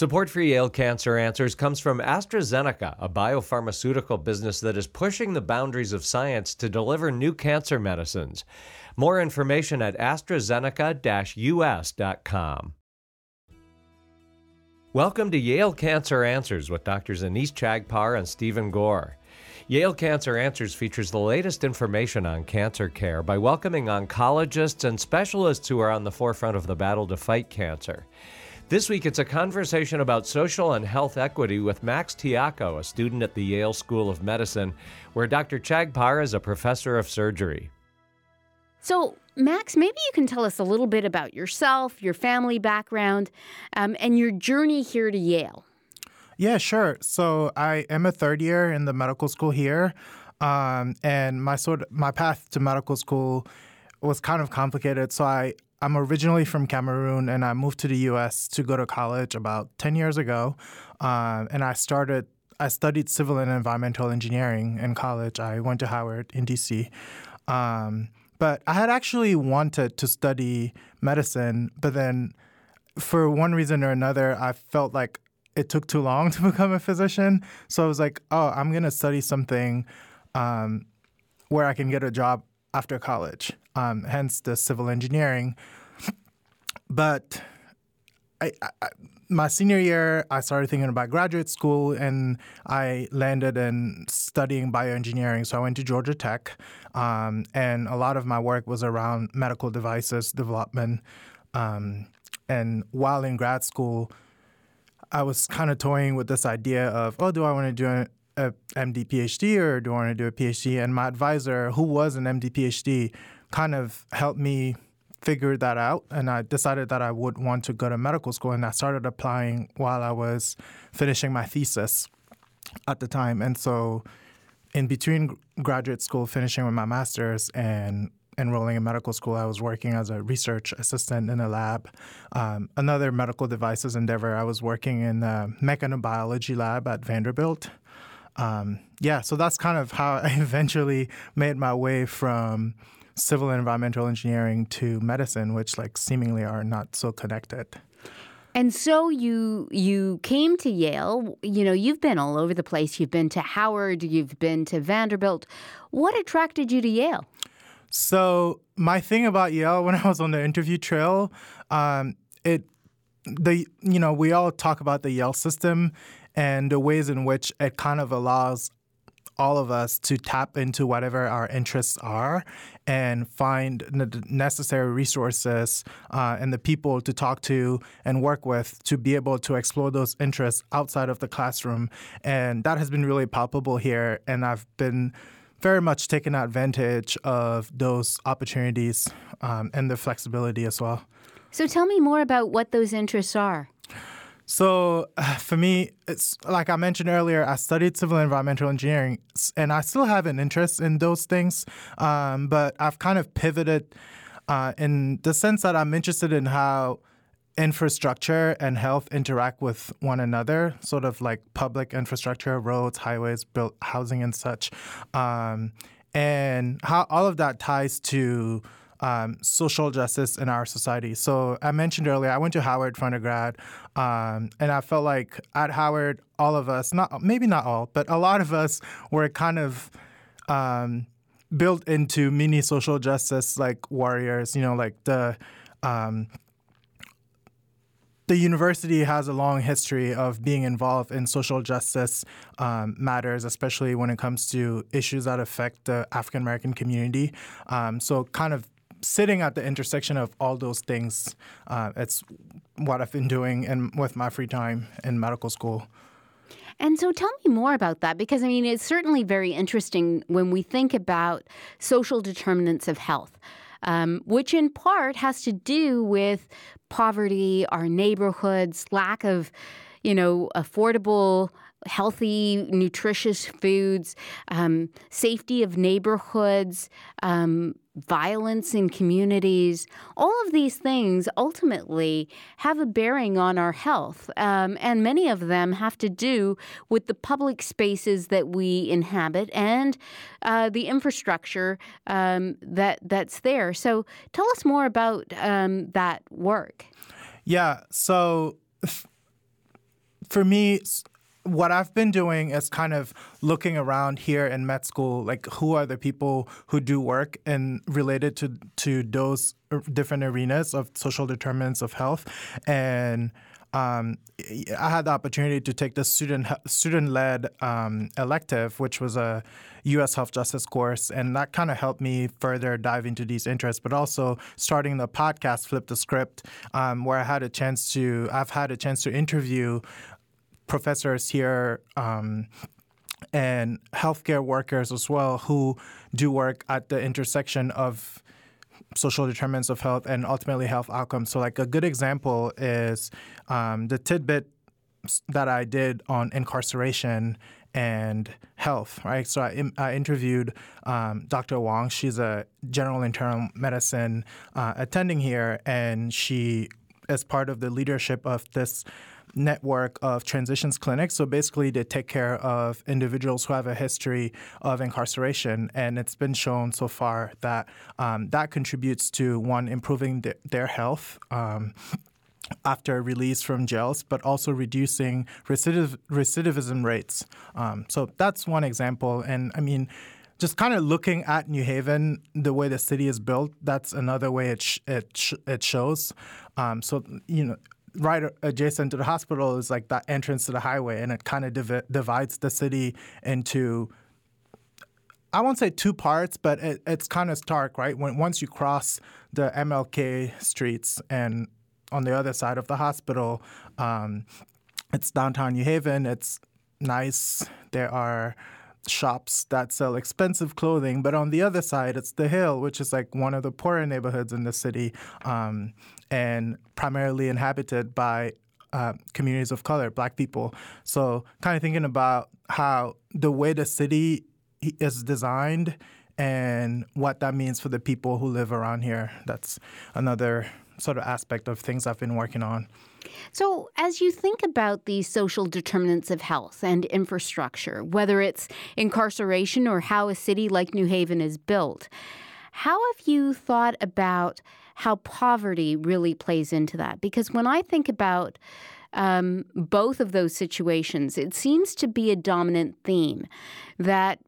Support for Yale Cancer Answers comes from AstraZeneca, a biopharmaceutical business that is pushing the boundaries of science to deliver new cancer medicines. More information at AstraZeneca US.com. Welcome to Yale Cancer Answers with Drs. Anees Chagpar and Stephen Gore. Yale Cancer Answers features the latest information on cancer care by welcoming oncologists and specialists who are on the forefront of the battle to fight cancer. This week, it's a conversation about social and health equity with Max Tiako, a student at the Yale School of Medicine, where Dr. Chagpar is a professor of surgery. So, Max, maybe you can tell us a little bit about yourself, your family background, um, and your journey here to Yale. Yeah, sure. So, I am a third year in the medical school here, um, and my sort of, my path to medical school was kind of complicated. So, I I'm originally from Cameroon and I moved to the US to go to college about 10 years ago. Uh, and I started, I studied civil and environmental engineering in college. I went to Howard in DC. Um, but I had actually wanted to study medicine, but then for one reason or another, I felt like it took too long to become a physician. So I was like, oh, I'm going to study something um, where I can get a job after college, um, hence the civil engineering. But I, I, my senior year, I started thinking about graduate school, and I landed in studying bioengineering. So I went to Georgia Tech, um, and a lot of my work was around medical devices development. Um, and while in grad school, I was kind of toying with this idea of, oh, do I want to do a MD PhD or do I want to do a PhD? And my advisor, who was an MD PhD, kind of helped me figure that out. And I decided that I would want to go to medical school. And I started applying while I was finishing my thesis at the time. And so, in between graduate school, finishing with my master's, and enrolling in medical school, I was working as a research assistant in a lab. Um, another medical devices endeavor, I was working in the mechanobiology lab at Vanderbilt um, yeah, so that's kind of how I eventually made my way from civil and environmental engineering to medicine, which like seemingly are not so connected. And so you you came to Yale. You know, you've been all over the place. You've been to Howard, you've been to Vanderbilt. What attracted you to Yale? So my thing about Yale, when I was on the interview trail, um, it the you know we all talk about the Yale system and the ways in which it kind of allows all of us to tap into whatever our interests are and find the necessary resources uh, and the people to talk to and work with to be able to explore those interests outside of the classroom. And that has been really palpable here. And I've been very much taking advantage of those opportunities um, and the flexibility as well. So tell me more about what those interests are. So for me, it's like I mentioned earlier, I studied civil and environmental engineering, and I still have an interest in those things. Um, but I've kind of pivoted uh, in the sense that I'm interested in how infrastructure and health interact with one another, sort of like public infrastructure, roads, highways, built housing, and such, um, and how all of that ties to um, social justice in our society. So I mentioned earlier, I went to Howard for undergrad, um, and I felt like at Howard, all of us, not maybe not all, but a lot of us were kind of um, built into mini social justice like warriors. You know, like the um, the university has a long history of being involved in social justice um, matters, especially when it comes to issues that affect the African American community. Um, so, kind of sitting at the intersection of all those things, uh, it's what I've been doing and with my free time in medical school. And so tell me more about that because I mean, it's certainly very interesting when we think about social determinants of health. Um, which in part has to do with poverty, our neighborhoods, lack of, you know, affordable healthy, nutritious foods, um, safety of neighborhoods, um, violence in communities, all of these things ultimately have a bearing on our health. Um, and many of them have to do with the public spaces that we inhabit and uh, the infrastructure um, that, that's there. So tell us more about um, that work. Yeah. So for me, what I've been doing is kind of looking around here in med school, like who are the people who do work and related to to those different arenas of social determinants of health, and um, I had the opportunity to take the student student led um, elective, which was a U.S. Health Justice course, and that kind of helped me further dive into these interests. But also starting the podcast, flip the script, um, where I had a chance to I've had a chance to interview professors here um, and healthcare workers as well who do work at the intersection of social determinants of health and ultimately health outcomes. So, like a good example is um, the tidbit that I did on incarceration and health, right? So I, I interviewed um, Dr. Wang. She's a general internal medicine uh, attending here, and she is part of the leadership of this network of transitions clinics. So basically, they take care of individuals who have a history of incarceration, and it's been shown so far that um, that contributes to one improving th- their health. Um, after release from jails, but also reducing recidiv- recidivism rates. Um, so that's one example. And I mean, just kind of looking at New Haven, the way the city is built, that's another way it sh- it, sh- it shows. Um, so you know, right adjacent to the hospital is like that entrance to the highway, and it kind of div- divides the city into. I won't say two parts, but it, it's kind of stark, right? When once you cross the MLK streets, and on the other side of the hospital, um, it's downtown New Haven. It's nice. There are shops that sell expensive clothing, but on the other side, it's the Hill, which is like one of the poorer neighborhoods in the city, um, and primarily inhabited by uh, communities of color, Black people. So, kind of thinking about how the way the city is designed and what that means for the people who live around here. That's another sort of aspect of things I've been working on. So, as you think about these social determinants of health and infrastructure, whether it's incarceration or how a city like New Haven is built, how have you thought about how poverty really plays into that? Because when I think about um, both of those situations, it seems to be a dominant theme that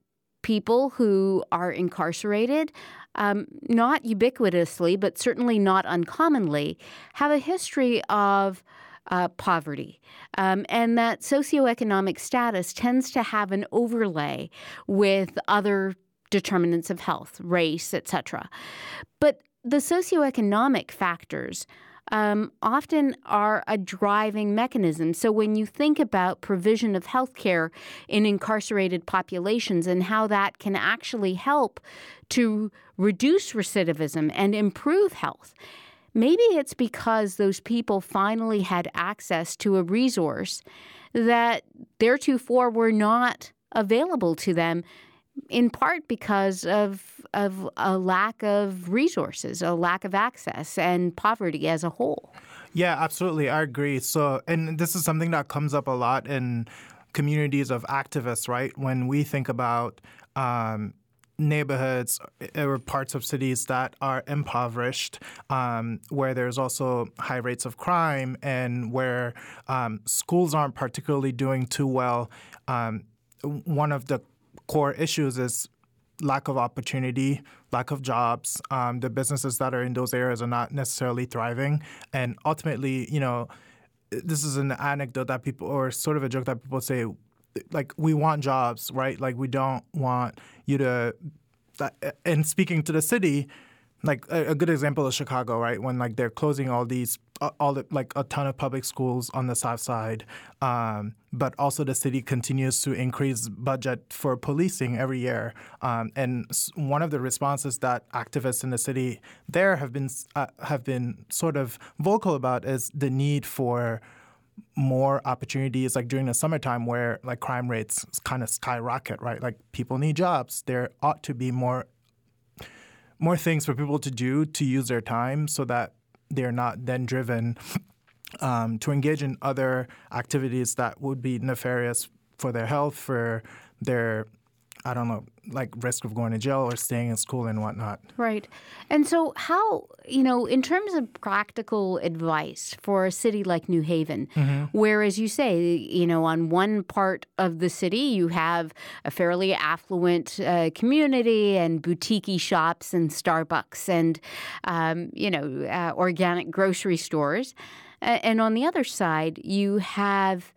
people who are incarcerated um, not ubiquitously, but certainly not uncommonly, have a history of uh, poverty. Um, and that socioeconomic status tends to have an overlay with other determinants of health, race, etc. But the socioeconomic factors um, often are a driving mechanism. So when you think about provision of health care in incarcerated populations and how that can actually help to reduce recidivism and improve health, maybe it's because those people finally had access to a resource that theretofore were not available to them in part because of of a lack of resources, a lack of access, and poverty as a whole. Yeah, absolutely, I agree. So, and this is something that comes up a lot in communities of activists, right? When we think about um, neighborhoods or parts of cities that are impoverished, um, where there's also high rates of crime and where um, schools aren't particularly doing too well. Um, one of the core issues is lack of opportunity, lack of jobs. Um, the businesses that are in those areas are not necessarily thriving, and ultimately, you know, this is an anecdote that people or sort of a joke that people say, like we want jobs, right? Like we don't want you to. And speaking to the city, like a, good example is Chicago, right? When like they're closing all these, uh, all the, like a ton of public schools on the south side, um, but also the city continues to increase budget for policing every year. Um, and one of the responses that activists in the city there have been uh, have been sort of vocal about is the need for more opportunities like during the summertime where like crime rates kind of skyrocket right like people need jobs there ought to be more more things for people to do to use their time so that they're not then driven um, to engage in other activities that would be nefarious for their health, for their I don't know, like risk of going to jail or staying in school and whatnot. Right. And so, how, you know, in terms of practical advice for a city like New Haven, mm-hmm. where, as you say, you know, on one part of the city, you have a fairly affluent uh, community and boutique shops and Starbucks and, um, you know, uh, organic grocery stores. And on the other side, you have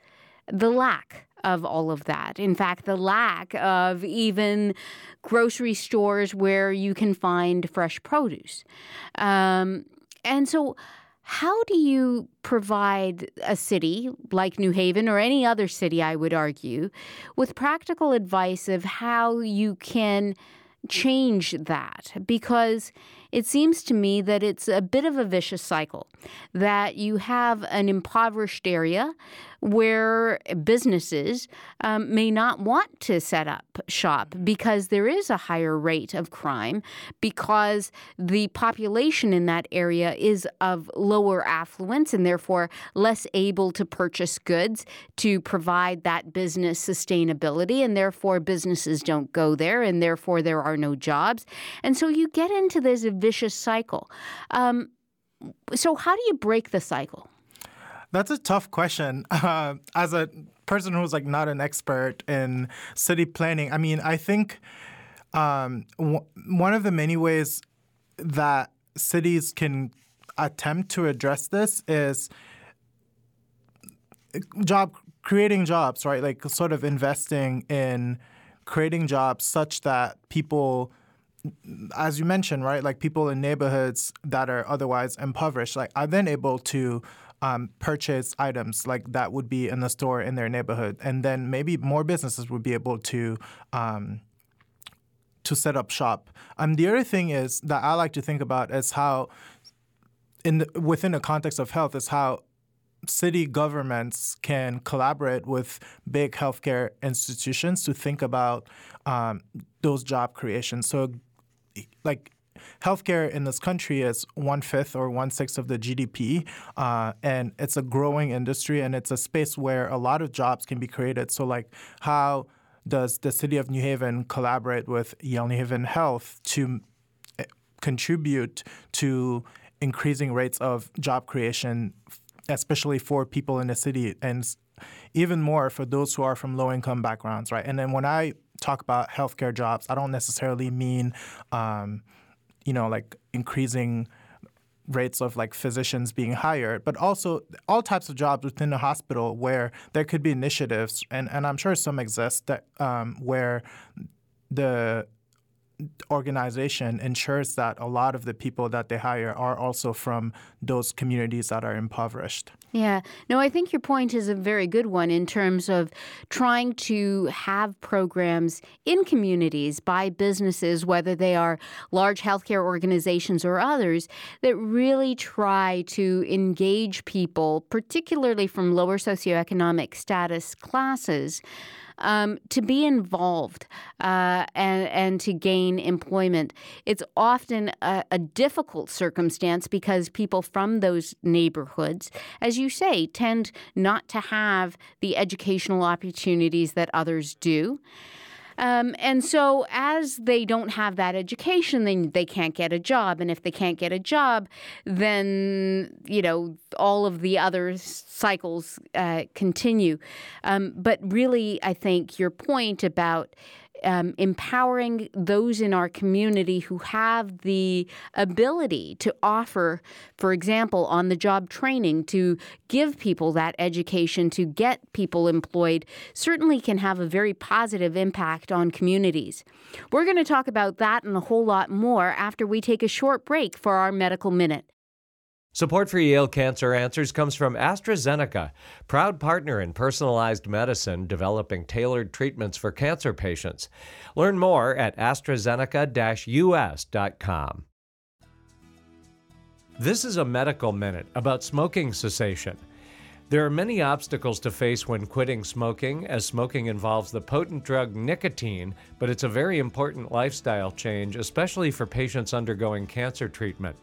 the lack of all of that. In fact, the lack of even grocery stores where you can find fresh produce. Um, and so, how do you provide a city like New Haven or any other city, I would argue, with practical advice of how you can change that? Because it seems to me that it's a bit of a vicious cycle that you have an impoverished area where businesses um, may not want to set up shop because there is a higher rate of crime because the population in that area is of lower affluence and therefore less able to purchase goods to provide that business sustainability and therefore businesses don't go there and therefore there are no jobs. And so you get into this vicious cycle um, so how do you break the cycle that's a tough question. Uh, as a person who's like not an expert in city planning, I mean, I think um, w- one of the many ways that cities can attempt to address this is job creating jobs, right? Like sort of investing in creating jobs such that people as you mentioned, right, like people in neighborhoods that are otherwise impoverished, like are then able to um, purchase items like that would be in the store in their neighborhood, and then maybe more businesses would be able to. Um, to set up shop. Um, the other thing is that I like to think about is how, in the, within the context of health, is how city governments can collaborate with big healthcare institutions to think about um, those job creations. So, like healthcare in this country is one fifth or one sixth of the GDP, uh, and it's a growing industry, and it's a space where a lot of jobs can be created. So, like, how does the city of New Haven collaborate with Yale New Haven Health to eh, contribute to increasing rates of job creation, especially for people in the city, and even more for those who are from low income backgrounds, right? And then when I talk about healthcare jobs, I don't necessarily mean um, you know, like increasing rates of like physicians being hired, but also all types of jobs within the hospital where there could be initiatives, and, and I'm sure some exist that um, where the organization ensures that a lot of the people that they hire are also from those communities that are impoverished. Yeah. No, I think your point is a very good one in terms of trying to have programs in communities by businesses, whether they are large healthcare organizations or others, that really try to engage people, particularly from lower socioeconomic status classes um, to be involved uh, and, and to gain employment. It's often a, a difficult circumstance because people from those neighborhoods, as you say, tend not to have the educational opportunities that others do. Um, and so, as they don't have that education, then they can't get a job. And if they can't get a job, then, you know, all of the other cycles uh, continue. Um, but really, I think your point about um, empowering those in our community who have the ability to offer, for example, on the job training, to give people that education, to get people employed, certainly can have a very positive impact on communities. We're going to talk about that and a whole lot more after we take a short break for our Medical Minute. Support for Yale Cancer Answers comes from AstraZeneca, proud partner in personalized medicine, developing tailored treatments for cancer patients. Learn more at AstraZeneca-US.com. This is a medical minute about smoking cessation. There are many obstacles to face when quitting smoking, as smoking involves the potent drug nicotine, but it's a very important lifestyle change, especially for patients undergoing cancer treatment.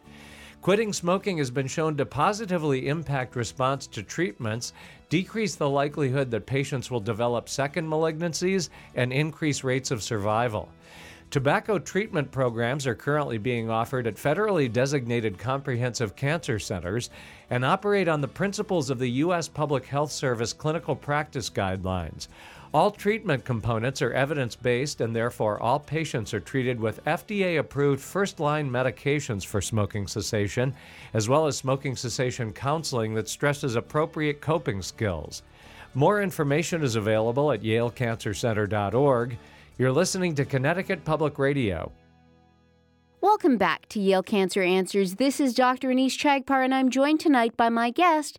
Quitting smoking has been shown to positively impact response to treatments, decrease the likelihood that patients will develop second malignancies, and increase rates of survival. Tobacco treatment programs are currently being offered at federally designated comprehensive cancer centers and operate on the principles of the U.S. Public Health Service clinical practice guidelines. All treatment components are evidence based, and therefore all patients are treated with FDA approved first line medications for smoking cessation, as well as smoking cessation counseling that stresses appropriate coping skills. More information is available at yalecancercenter.org. You're listening to Connecticut Public Radio. Welcome back to Yale Cancer Answers. This is Dr. Anees Chagpar, and I'm joined tonight by my guest,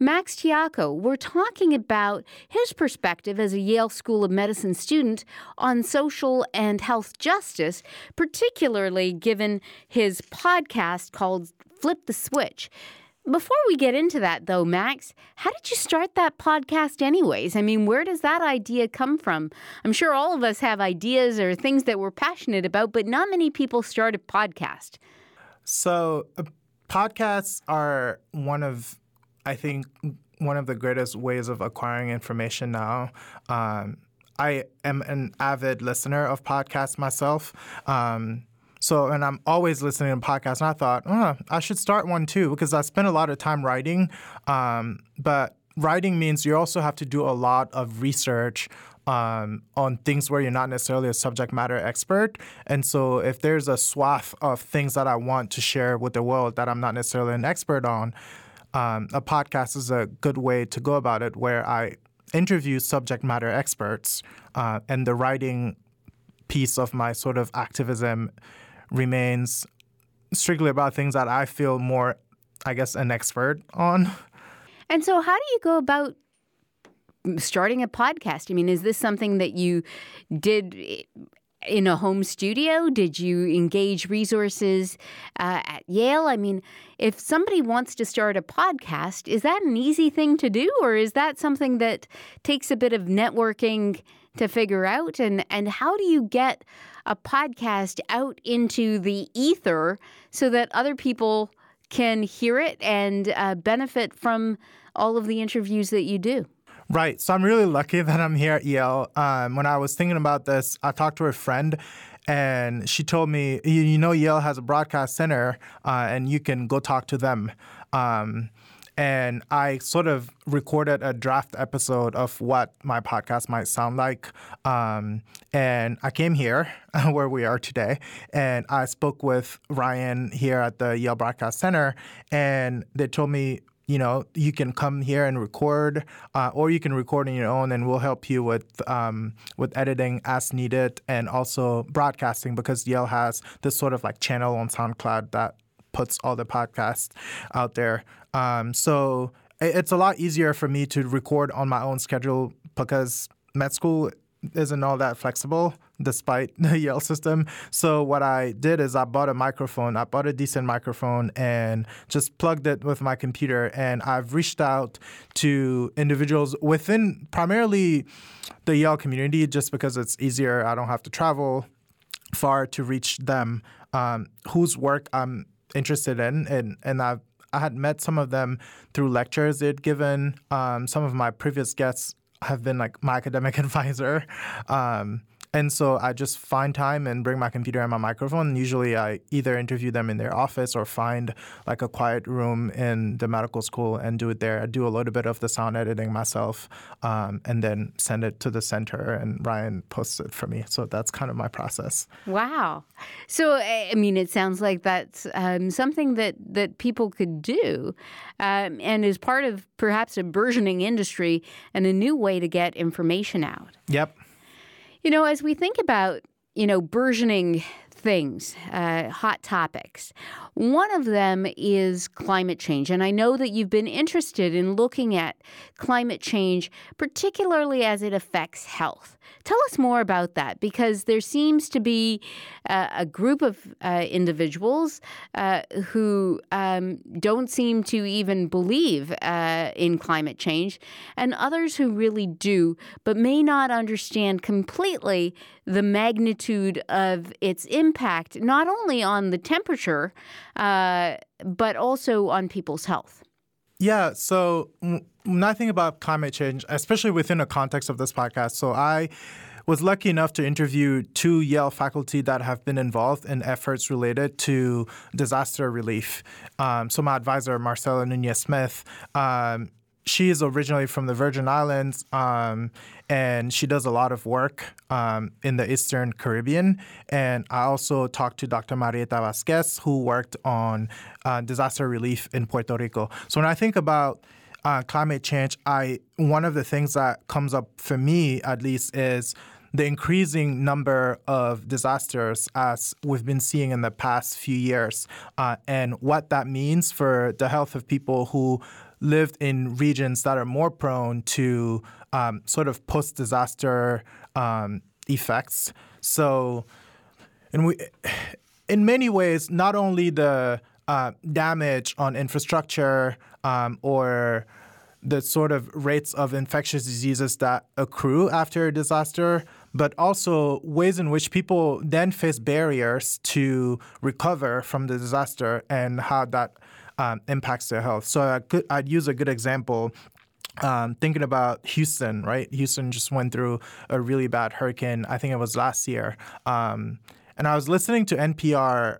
Max Tiako. We're talking about his perspective as a Yale School of Medicine student on social and health justice, particularly given his podcast called Flip the Switch. Before we get into that, though, Max, how did you start that podcast, anyways? I mean, where does that idea come from? I'm sure all of us have ideas or things that we're passionate about, but not many people start a podcast. So, uh, podcasts are one of, I think, one of the greatest ways of acquiring information now. Um, I am an avid listener of podcasts myself. Um, so, and I'm always listening to podcasts. And I thought, oh, I should start one too because I spend a lot of time writing. Um, but writing means you also have to do a lot of research um, on things where you're not necessarily a subject matter expert. And so, if there's a swath of things that I want to share with the world that I'm not necessarily an expert on, um, a podcast is a good way to go about it where I interview subject matter experts uh, and the writing piece of my sort of activism remains strictly about things that I feel more, I guess, an expert on. And so, how do you go about starting a podcast? I mean, is this something that you did in a home studio? Did you engage resources uh, at Yale? I mean, if somebody wants to start a podcast, is that an easy thing to do, or is that something that takes a bit of networking to figure out? And and how do you get a podcast out into the ether so that other people can hear it and uh, benefit from all of the interviews that you do. Right. So I'm really lucky that I'm here at Yale. Um, when I was thinking about this, I talked to a friend and she told me, you, know, Yale has a broadcast center uh, and you can go talk to them. Um, and I sort of recorded a draft episode of what my podcast might sound like. Um, and I came here where we are today, and I spoke with Ryan here at the Yale Broadcast Center, and they told me you know, you can come here and record, uh, or you can record on your own, and we'll help you with um, with editing as needed, and also broadcasting because Yale has this sort of like channel on SoundCloud that puts all the podcasts out there. Um, so it's a lot easier for me to record on my own schedule because med school isn't all that flexible despite the Yale system. So what I did is I bought a microphone. I bought a decent microphone and just plugged it with my computer. And I've reached out to individuals within primarily the Yale community just because it's easier. I don't have to travel far to reach them um, whose work I'm interested in, and and I've I had met some of them through lectures they'd given. Um, some of my previous guests have been like my academic advisor. Um, and so I just find time and bring my computer and my microphone. And usually I either interview them in their office or find like a quiet room in the medical school and do it there. I do a little bit of the sound editing myself um, and then send it to the center and Ryan posts it for me. So that's kind of my process. Wow. So, I mean, it sounds like that's um, something that, that people could do um, and is part of perhaps a burgeoning industry and a new way to get information out. Yep. You know, as we think about, you know, burgeoning things, uh, hot topics. One of them is climate change. And I know that you've been interested in looking at climate change, particularly as it affects health. Tell us more about that because there seems to be uh, a group of uh, individuals uh, who um, don't seem to even believe uh, in climate change, and others who really do, but may not understand completely the magnitude of its impact impact not only on the temperature, uh, but also on people's health. Yeah. So when I think about climate change, especially within the context of this podcast, so I was lucky enough to interview two Yale faculty that have been involved in efforts related to disaster relief. Um, so my advisor, Marcella Nunez Smith, um, she is originally from the Virgin Islands, um, and she does a lot of work um, in the Eastern Caribbean. And I also talked to Dr. Marietta Vasquez, who worked on uh, disaster relief in Puerto Rico. So when I think about uh, climate change, I one of the things that comes up for me, at least, is the increasing number of disasters as we've been seeing in the past few years, uh, and what that means for the health of people who lived in regions that are more prone to um, sort of post disaster um, effects. So, and we, in many ways, not only the uh, damage on infrastructure um, or the sort of rates of infectious diseases that accrue after a disaster, but also ways in which people then face barriers to recover from the disaster and how that um, impacts their health. So I could, I'd use a good example. Um, thinking about Houston, right? Houston just went through a really bad hurricane. I think it was last year. Um, and I was listening to NPR,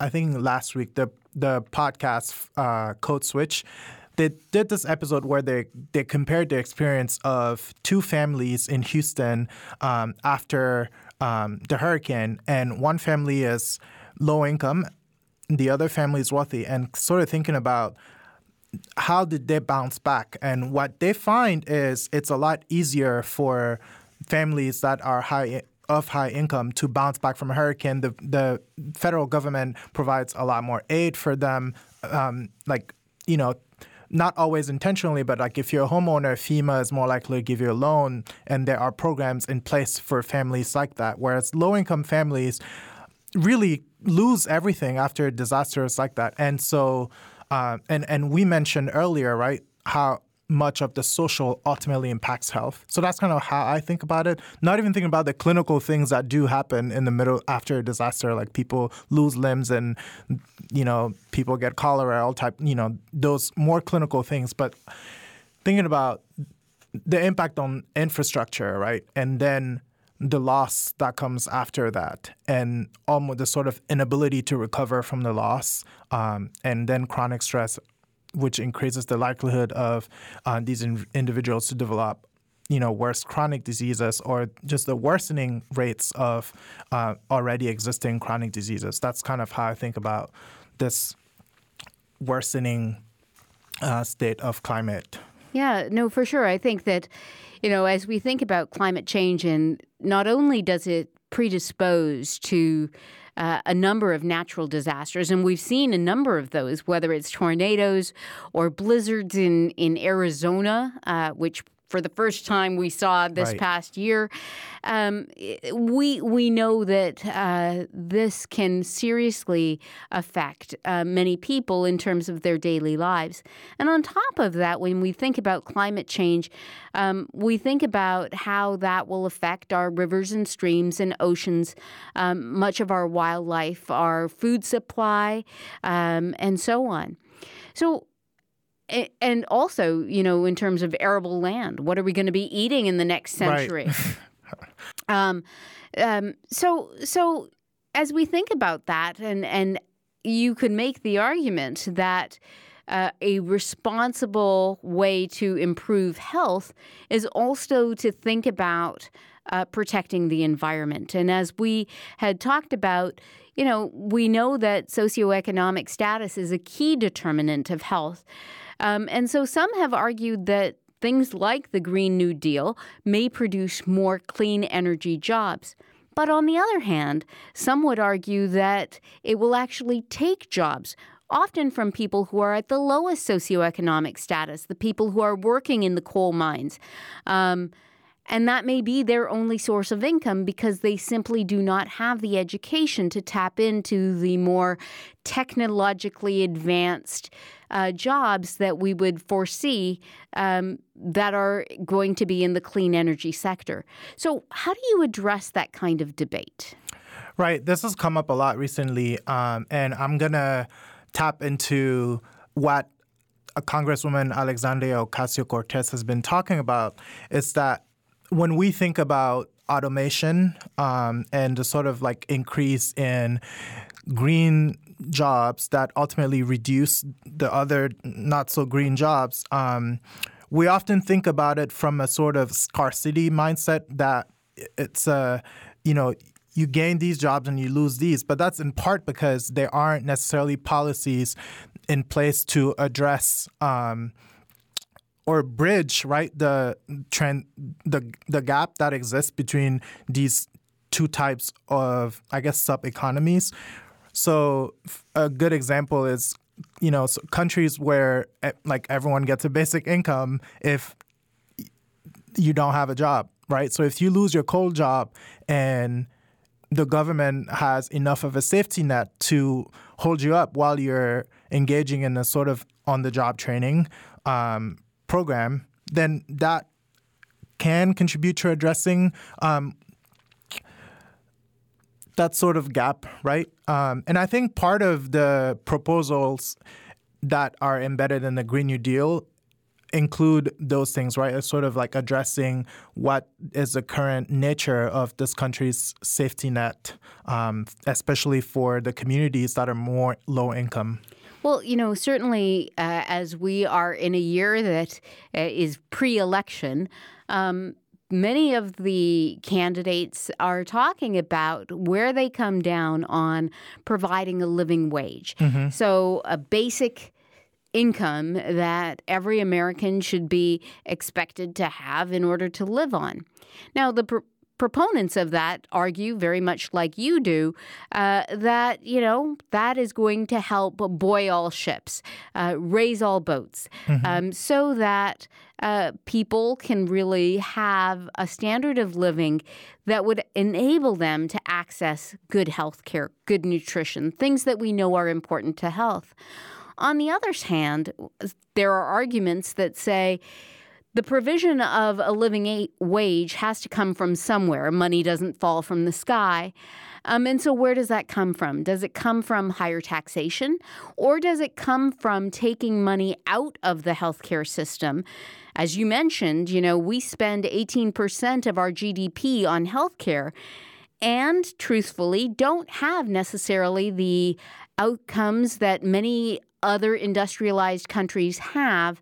I think last week, the the podcast uh, Code Switch, they did this episode where they they compared the experience of two families in Houston um, after um, the hurricane, and one family is low income, the other family is wealthy, and sort of thinking about how did they bounce back, and what they find is it's a lot easier for families that are high of high income to bounce back from a hurricane. The the federal government provides a lot more aid for them, um, like you know not always intentionally, but like if you're a homeowner, FEMA is more likely to give you a loan, and there are programs in place for families like that. Whereas low income families really lose everything after disasters like that. And so, uh, and and we mentioned earlier, right, how much of the social ultimately impacts health. So that's kind of how I think about it. Not even thinking about the clinical things that do happen in the middle after a disaster, like people lose limbs and you know people get cholera, all type, you know, those more clinical things. But thinking about the impact on infrastructure, right, and then the loss that comes after that, and almost the sort of inability to recover from the loss, um, and then chronic stress which increases the likelihood of uh, these in- individuals to develop you know worse chronic diseases or just the worsening rates of uh, already existing chronic diseases. That's kind of how i think about this worsening uh, state of climate. Yeah no for sure. I think that you know as we think about climate change and not only does it predispose to uh, a number of natural disasters, and we've seen a number of those, whether it's tornadoes or blizzards in in Arizona, uh, which for the first time we saw this right. past year. Um, we we know that uh, this can seriously affect uh, many people in terms of their daily lives. And on top of that, when we think about climate change, um, we think about how that will affect our rivers and streams and oceans, um, much of our wildlife, our food supply, um, and so on. So and also, you know, in terms of arable land, what are we going to be eating in the next century? Right. um, um, so, so as we think about that, and and you could make the argument that. Uh, a responsible way to improve health is also to think about uh, protecting the environment. And as we had talked about, you know, we know that socioeconomic status is a key determinant of health. Um, and so some have argued that things like the Green New Deal may produce more clean energy jobs. But on the other hand, some would argue that it will actually take jobs, often from people who are at the lowest socioeconomic status, the people who are working in the coal mines. Um, and that may be their only source of income because they simply do not have the education to tap into the more technologically advanced uh, jobs that we would foresee um, that are going to be in the clean energy sector. So, how do you address that kind of debate? Right. This has come up a lot recently, um, and I'm gonna tap into what Congresswoman Alexandria Ocasio Cortez has been talking about. Is that when we think about automation um, and the sort of like increase in green jobs that ultimately reduce the other not so green jobs, um, we often think about it from a sort of scarcity mindset that it's a, you know, you gain these jobs and you lose these. But that's in part because there aren't necessarily policies in place to address. Um, or bridge right the trend the the gap that exists between these two types of I guess sub economies. So a good example is you know countries where like everyone gets a basic income if you don't have a job, right? So if you lose your cold job and the government has enough of a safety net to hold you up while you're engaging in a sort of on the job training um, program, then that can contribute to addressing um, that sort of gap, right? Um, and I think part of the proposals that are embedded in the Green New Deal include those things, right? It's sort of like addressing what is the current nature of this country's safety net, um, especially for the communities that are more low income. Well, you know, certainly uh, as we are in a year that uh, is pre election, um, many of the candidates are talking about where they come down on providing a living wage. Mm-hmm. So, a basic income that every American should be expected to have in order to live on. Now, the pr- proponents of that argue very much like you do uh, that you know that is going to help buoy all ships, uh, raise all boats, mm-hmm. um, so that uh, people can really have a standard of living that would enable them to access good health care, good nutrition, things that we know are important to health. On the other hand, there are arguments that say the provision of a living wage has to come from somewhere. Money doesn't fall from the sky. Um, and so, where does that come from? Does it come from higher taxation, or does it come from taking money out of the healthcare system? As you mentioned, you know, we spend 18% of our GDP on healthcare and truthfully don't have necessarily the outcomes that many other industrialized countries have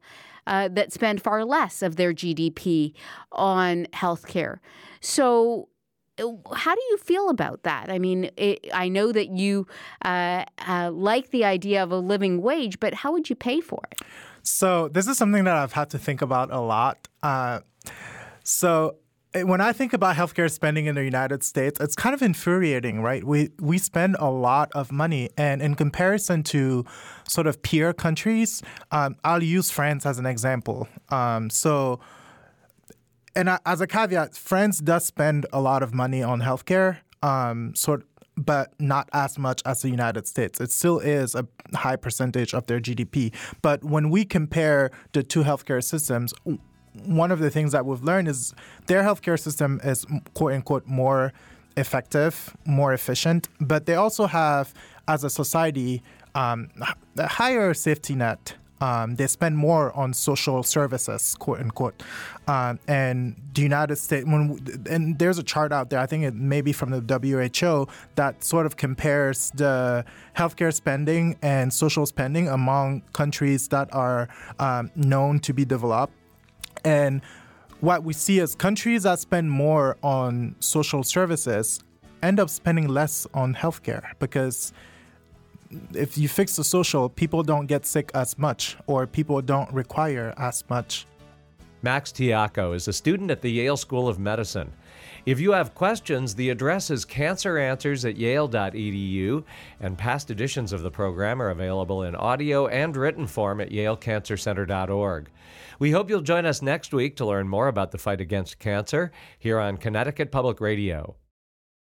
uh, that spend far less of their GDP on healthcare. So, uh, how do you feel about that? I mean, it, I know that you uh, uh, like the idea of a living wage, but how would you pay for it? So, this is something that I've had to think about a lot. Uh, so, when I think about healthcare spending in the United States, it's kind of infuriating, right? We we spend a lot of money, and in comparison to sort of peer countries, um, I'll use France as an example. Um, so, and I, as a caveat, France does spend a lot of money on healthcare, um, sort, but not as much as the United States. It still is a high percentage of their GDP. But when we compare the two healthcare systems, one of the things that we've learned is their healthcare system is quote unquote more effective, more efficient, but they also have, as a society, um, a higher safety net. Um, they spend more on social services, quote unquote. Um, and the United States, when and there's a chart out there, I think it may be from the WHO that sort of compares the healthcare spending and social spending among countries that are um, known to be developed and what we see is countries that spend more on social services end up spending less on healthcare because if you fix the social, people don't get sick as much or people don't require as much. Max Tiako is a student at the Yale School of Medicine. If you have questions, the address is canceranswers at yale.edu, and past editions of the program are available in audio and written form at yalecancercenter.org. We hope you'll join us next week to learn more about the fight against cancer here on Connecticut Public Radio.